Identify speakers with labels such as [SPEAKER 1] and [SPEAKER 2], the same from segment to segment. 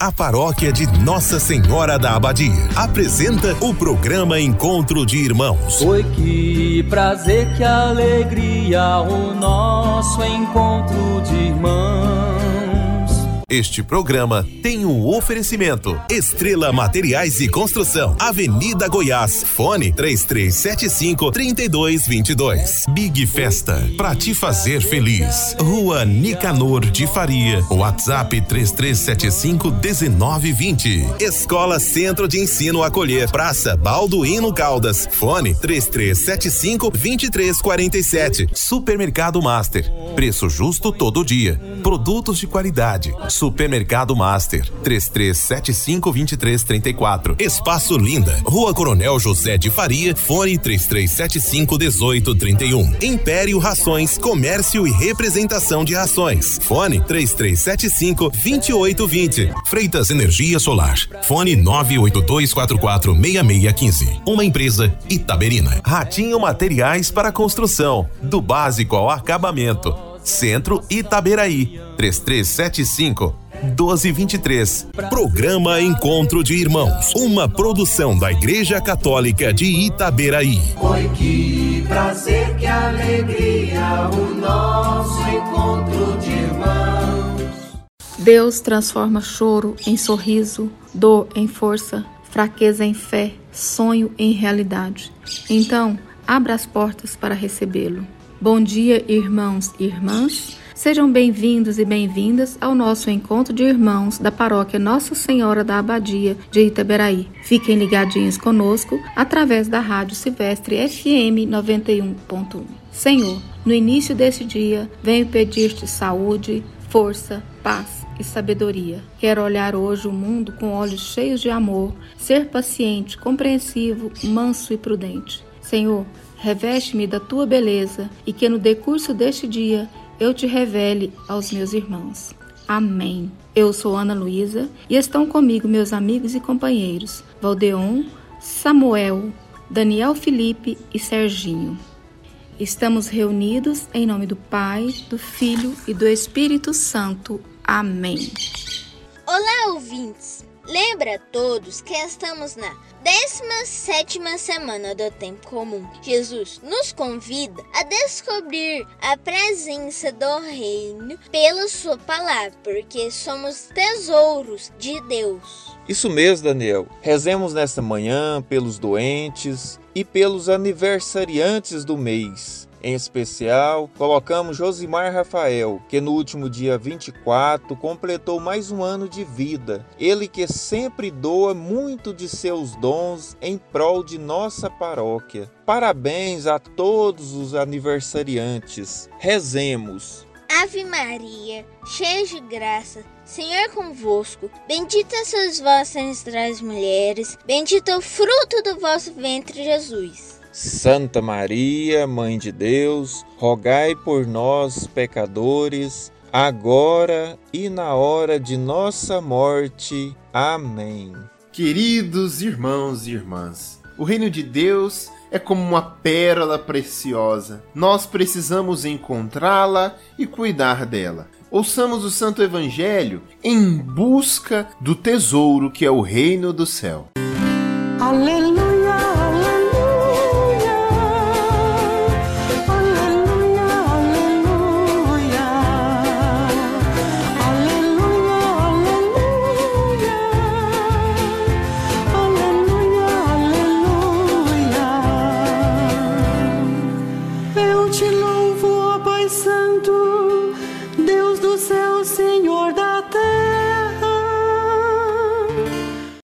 [SPEAKER 1] A paróquia de Nossa Senhora da Abadia apresenta o programa Encontro de Irmãos.
[SPEAKER 2] Foi que prazer, que alegria, o nosso encontro de irmãos.
[SPEAKER 1] Este programa tem um oferecimento. Estrela Materiais e Construção, Avenida Goiás, fone 3375 3222. Big Festa, pra te fazer feliz. Rua Nicanor de Faria, WhatsApp 3375 1920. Escola Centro de Ensino Acolher, Praça Balduíno Caldas, fone 3375 2347. Supermercado Master, preço justo todo dia. Produtos de qualidade Supermercado Master, 33752334. Espaço Linda, Rua Coronel José de Faria, fone 33751831. Império Rações, Comércio e Representação de Rações. Fone 33752820. Freitas Energia Solar. Fone 982446615. Uma empresa Itaberina. Ratinho Materiais para Construção, do básico ao acabamento. Centro Itaberaí, 3375 1223. Programa Encontro de Irmãos, uma produção da Igreja Católica de Itaberaí.
[SPEAKER 3] Oi, que prazer, que alegria, o nosso encontro de irmãos.
[SPEAKER 4] Deus transforma choro em sorriso, dor em força, fraqueza em fé, sonho em realidade. Então, abra as portas para recebê-lo. Bom dia, irmãos e irmãs. Sejam bem-vindos e bem-vindas ao nosso encontro de irmãos da paróquia Nossa Senhora da Abadia de Itaberaí. Fiquem ligadinhos conosco através da Rádio Silvestre FM 91.1. Senhor, no início deste dia, venho pedir-te saúde, força, paz e sabedoria. Quero olhar hoje o mundo com olhos cheios de amor, ser paciente, compreensivo, manso e prudente. Senhor, reveste-me da tua beleza e que no decurso deste dia eu te revele aos meus irmãos. Amém. Eu sou Ana Luísa e estão comigo meus amigos e companheiros Valdeon, Samuel, Daniel Felipe e Serginho. Estamos reunidos em nome do Pai, do Filho e do Espírito Santo. Amém.
[SPEAKER 5] Olá, ouvintes! Lembra a todos que estamos na 17 semana do tempo comum. Jesus nos convida a descobrir a presença do reino pela sua palavra, porque somos tesouros de Deus.
[SPEAKER 6] Isso mesmo, Daniel. Rezemos nesta manhã pelos doentes e pelos aniversariantes do mês. Em especial, colocamos Josimar Rafael, que no último dia 24 completou mais um ano de vida. Ele que sempre doa muito de seus dons em prol de nossa paróquia. Parabéns a todos os aniversariantes. Rezemos.
[SPEAKER 5] Ave Maria, cheia de graça, Senhor convosco, bendita sois vós entre as mulheres, bendito é o fruto do vosso ventre, Jesus.
[SPEAKER 6] Santa Maria, Mãe de Deus, rogai por nós, pecadores, agora e na hora de nossa morte. Amém.
[SPEAKER 7] Queridos irmãos e irmãs, o reino de Deus é como uma pérola preciosa. Nós precisamos encontrá-la e cuidar dela. Ouçamos o Santo Evangelho em busca do tesouro que é o reino do céu.
[SPEAKER 8] Aleluia.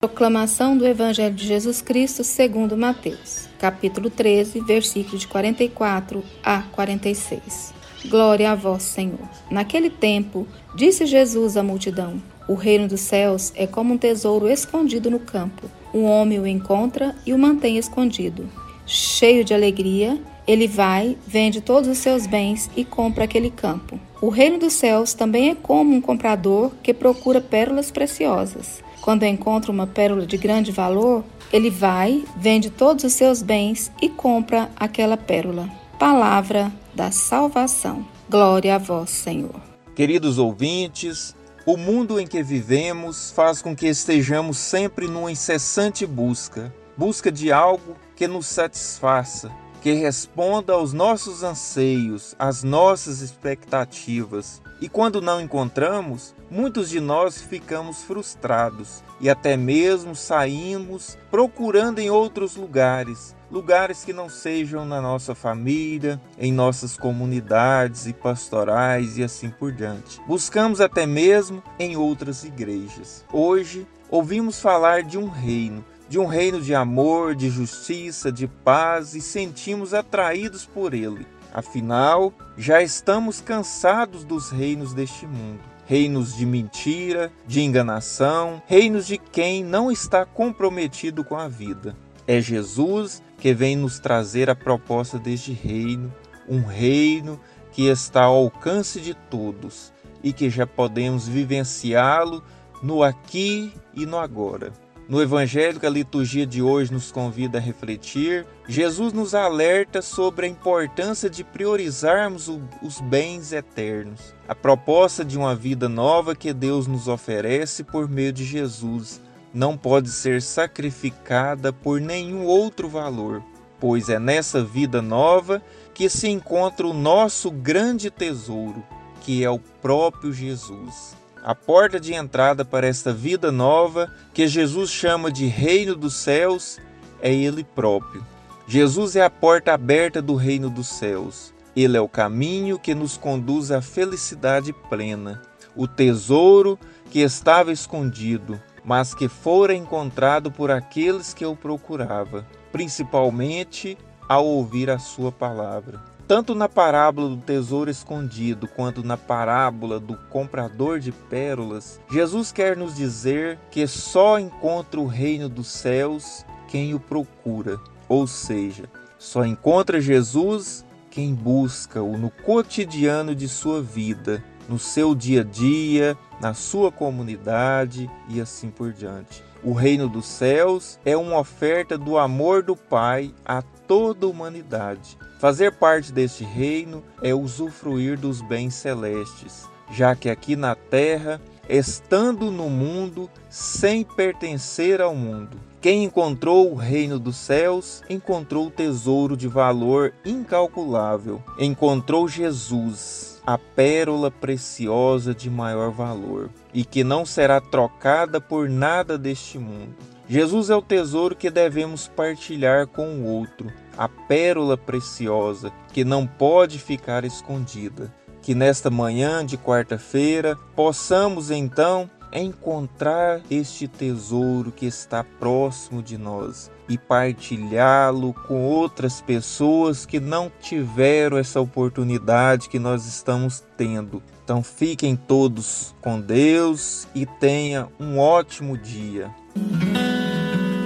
[SPEAKER 4] Proclamação do Evangelho de Jesus Cristo segundo Mateus, capítulo 13, versículos de 44 a 46. Glória a vós, Senhor. Naquele tempo, disse Jesus à multidão: O reino dos céus é como um tesouro escondido no campo. Um homem o encontra e o mantém escondido. Cheio de alegria, ele vai, vende todos os seus bens e compra aquele campo. O reino dos céus também é como um comprador que procura pérolas preciosas. Quando encontra uma pérola de grande valor, ele vai, vende todos os seus bens e compra aquela pérola. Palavra da salvação. Glória a vós, Senhor.
[SPEAKER 6] Queridos ouvintes, O mundo em que vivemos faz com que estejamos sempre numa incessante busca busca de algo que nos satisfaça, que responda aos nossos anseios, às nossas expectativas. E quando não encontramos, muitos de nós ficamos frustrados e até mesmo saímos procurando em outros lugares, lugares que não sejam na nossa família, em nossas comunidades e pastorais e assim por diante. Buscamos até mesmo em outras igrejas. Hoje ouvimos falar de um reino de um reino de amor, de justiça, de paz e sentimos atraídos por ele. Afinal, já estamos cansados dos reinos deste mundo. Reinos de mentira, de enganação, reinos de quem não está comprometido com a vida. É Jesus que vem nos trazer a proposta deste reino, um reino que está ao alcance de todos e que já podemos vivenciá-lo no aqui e no agora. No evangelho que a liturgia de hoje nos convida a refletir, Jesus nos alerta sobre a importância de priorizarmos os bens eternos. A proposta de uma vida nova que Deus nos oferece por meio de Jesus não pode ser sacrificada por nenhum outro valor, pois é nessa vida nova que se encontra o nosso grande tesouro, que é o próprio Jesus a porta de entrada para esta vida nova que Jesus chama de Reino dos Céus é Ele próprio. Jesus é a porta aberta do Reino dos Céus. Ele é o caminho que nos conduz à felicidade plena, o tesouro que estava escondido, mas que fora encontrado por aqueles que o procurava, principalmente ao ouvir a sua palavra. Tanto na parábola do tesouro escondido quanto na parábola do comprador de pérolas, Jesus quer nos dizer que só encontra o reino dos céus quem o procura, ou seja, só encontra Jesus quem busca-o no cotidiano de sua vida, no seu dia a dia, na sua comunidade e assim por diante. O reino dos céus é uma oferta do amor do Pai a toda a humanidade. Fazer parte deste reino é usufruir dos bens celestes, já que aqui na terra, estando no mundo, sem pertencer ao mundo. Quem encontrou o reino dos céus, encontrou o tesouro de valor incalculável. Encontrou Jesus, a pérola preciosa de maior valor, e que não será trocada por nada deste mundo. Jesus é o tesouro que devemos partilhar com o outro, a pérola preciosa que não pode ficar escondida. Que nesta manhã de quarta-feira possamos então encontrar este tesouro que está próximo de nós e partilhá-lo com outras pessoas que não tiveram essa oportunidade que nós estamos tendo. Então fiquem todos com Deus e tenha um ótimo dia.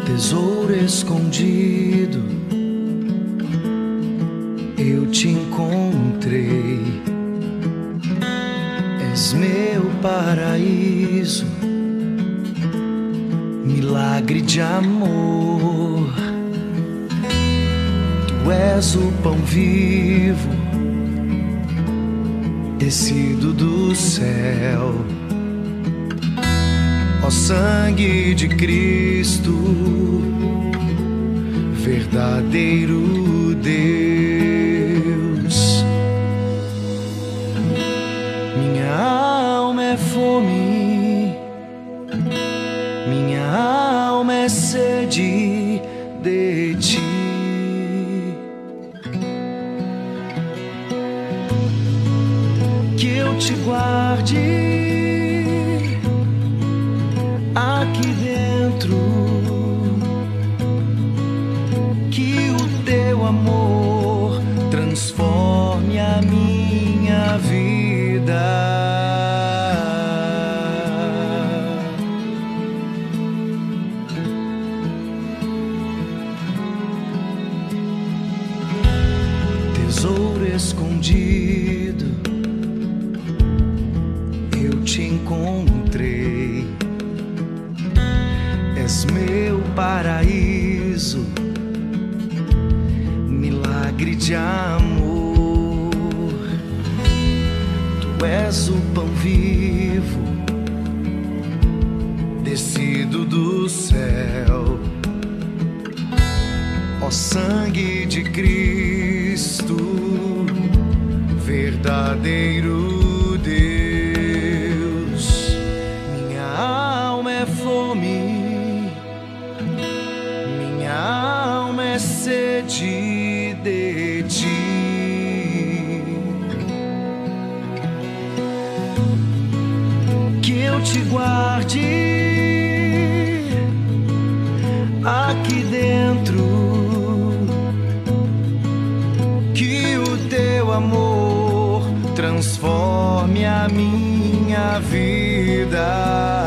[SPEAKER 9] Tesouro escondido eu te encontrei. És meu paraíso, milagre de amor. Tu és o pão vivo, descido do céu. Ó sangue de Cristo, verdadeiro Deus. fome, minha alma é sede de ti. Que eu te guarde minha vida. escondido, eu te encontrei. És meu paraíso, milagre de amor. Tu és o pão vivo, descido do céu. Ó sangue de Cristo, verdadeiro Deus, minha alma é fome, minha alma é sede de ti. Te guarde aqui dentro. Que o teu amor transforme a minha vida.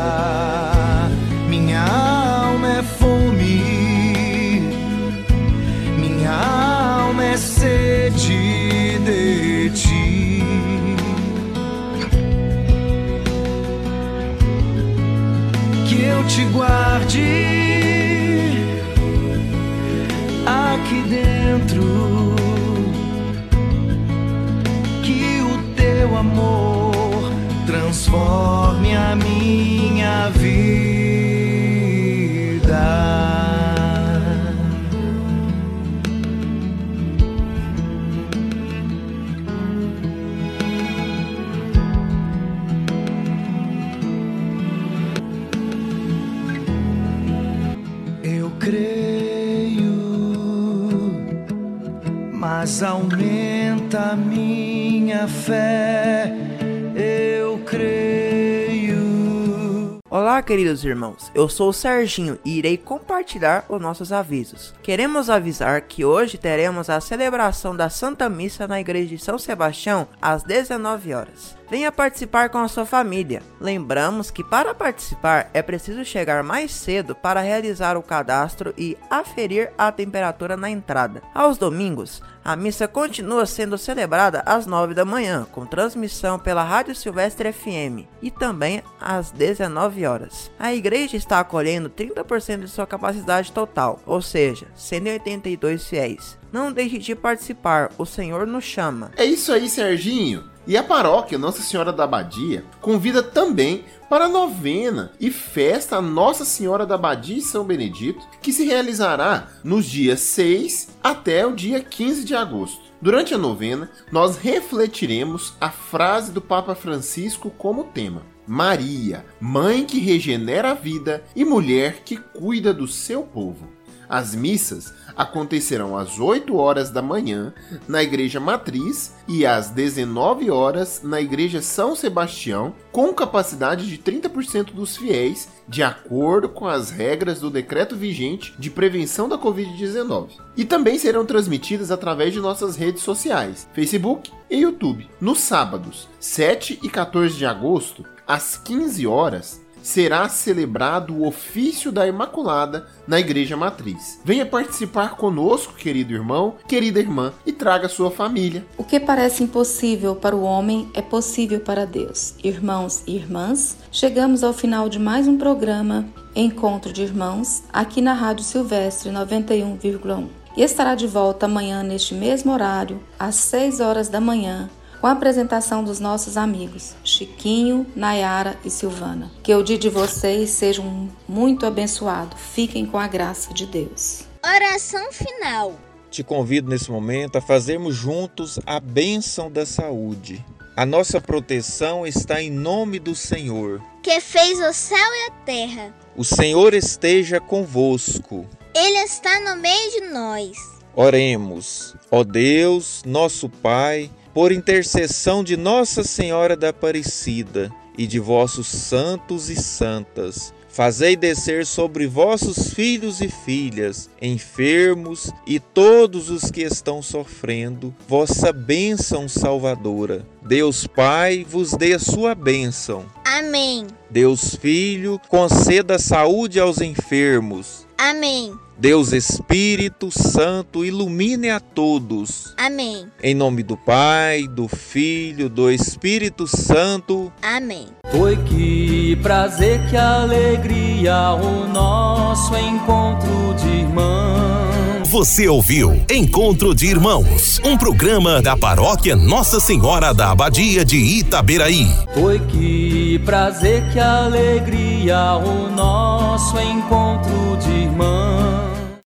[SPEAKER 9] Aumenta minha fé. Eu creio.
[SPEAKER 10] Olá, queridos irmãos. Eu sou o Serginho e irei compartilhar os nossos avisos. Queremos avisar que hoje teremos a celebração da Santa Missa na Igreja de São Sebastião às 19 horas. Venha participar com a sua família. Lembramos que para participar é preciso chegar mais cedo para realizar o cadastro e aferir a temperatura na entrada. Aos domingos, a missa continua sendo celebrada às 9 da manhã, com transmissão pela Rádio Silvestre FM e também às 19 horas. A igreja está acolhendo 30% de sua capacidade total, ou seja, 182 fiéis. Não deixe de participar, o Senhor nos chama.
[SPEAKER 7] É isso aí, Serginho. E a paróquia Nossa Senhora da Abadia convida também para a novena e festa a Nossa Senhora da Abadia e São Benedito, que se realizará nos dias 6 até o dia 15 de agosto. Durante a novena, nós refletiremos a frase do Papa Francisco como tema. Maria, mãe que regenera a vida e mulher que cuida do seu povo. As missas acontecerão às 8 horas da manhã na Igreja Matriz e às 19 horas na Igreja São Sebastião, com capacidade de 30% dos fiéis, de acordo com as regras do decreto vigente de prevenção da Covid-19. E também serão transmitidas através de nossas redes sociais, Facebook e YouTube. Nos sábados, 7 e 14 de agosto, às 15 horas, será celebrado o ofício da Imaculada na Igreja Matriz. Venha participar conosco, querido irmão, querida irmã, e traga sua família.
[SPEAKER 4] O que parece impossível para o homem é possível para Deus. Irmãos e irmãs, chegamos ao final de mais um programa Encontro de Irmãos, aqui na Rádio Silvestre 91,1. E estará de volta amanhã neste mesmo horário, às 6 horas da manhã, com a apresentação dos nossos amigos Chiquinho, Nayara e Silvana. Que o dia de vocês seja um muito abençoado. Fiquem com a graça de Deus.
[SPEAKER 5] Oração final.
[SPEAKER 6] Te convido nesse momento a fazermos juntos a bênção da saúde. A nossa proteção está em nome do Senhor.
[SPEAKER 5] Que fez o céu e a terra.
[SPEAKER 6] O Senhor esteja convosco.
[SPEAKER 5] Ele está no meio de nós.
[SPEAKER 6] Oremos. Ó Deus, nosso Pai, por intercessão de Nossa Senhora da Aparecida e de vossos santos e santas, fazei descer sobre vossos filhos e filhas, enfermos e todos os que estão sofrendo, vossa bênção salvadora. Deus Pai vos dê a sua bênção.
[SPEAKER 5] Amém.
[SPEAKER 6] Deus Filho conceda saúde aos enfermos.
[SPEAKER 5] Amém.
[SPEAKER 6] Deus Espírito Santo ilumine a todos.
[SPEAKER 5] Amém.
[SPEAKER 6] Em nome do Pai, do Filho, do Espírito Santo.
[SPEAKER 5] Amém.
[SPEAKER 2] Foi que prazer, que alegria o nosso encontro de irmãos.
[SPEAKER 1] Você ouviu Encontro de Irmãos, um programa da paróquia Nossa Senhora da Abadia de Itaberaí.
[SPEAKER 2] Foi que prazer, que alegria o nosso encontro de irmãos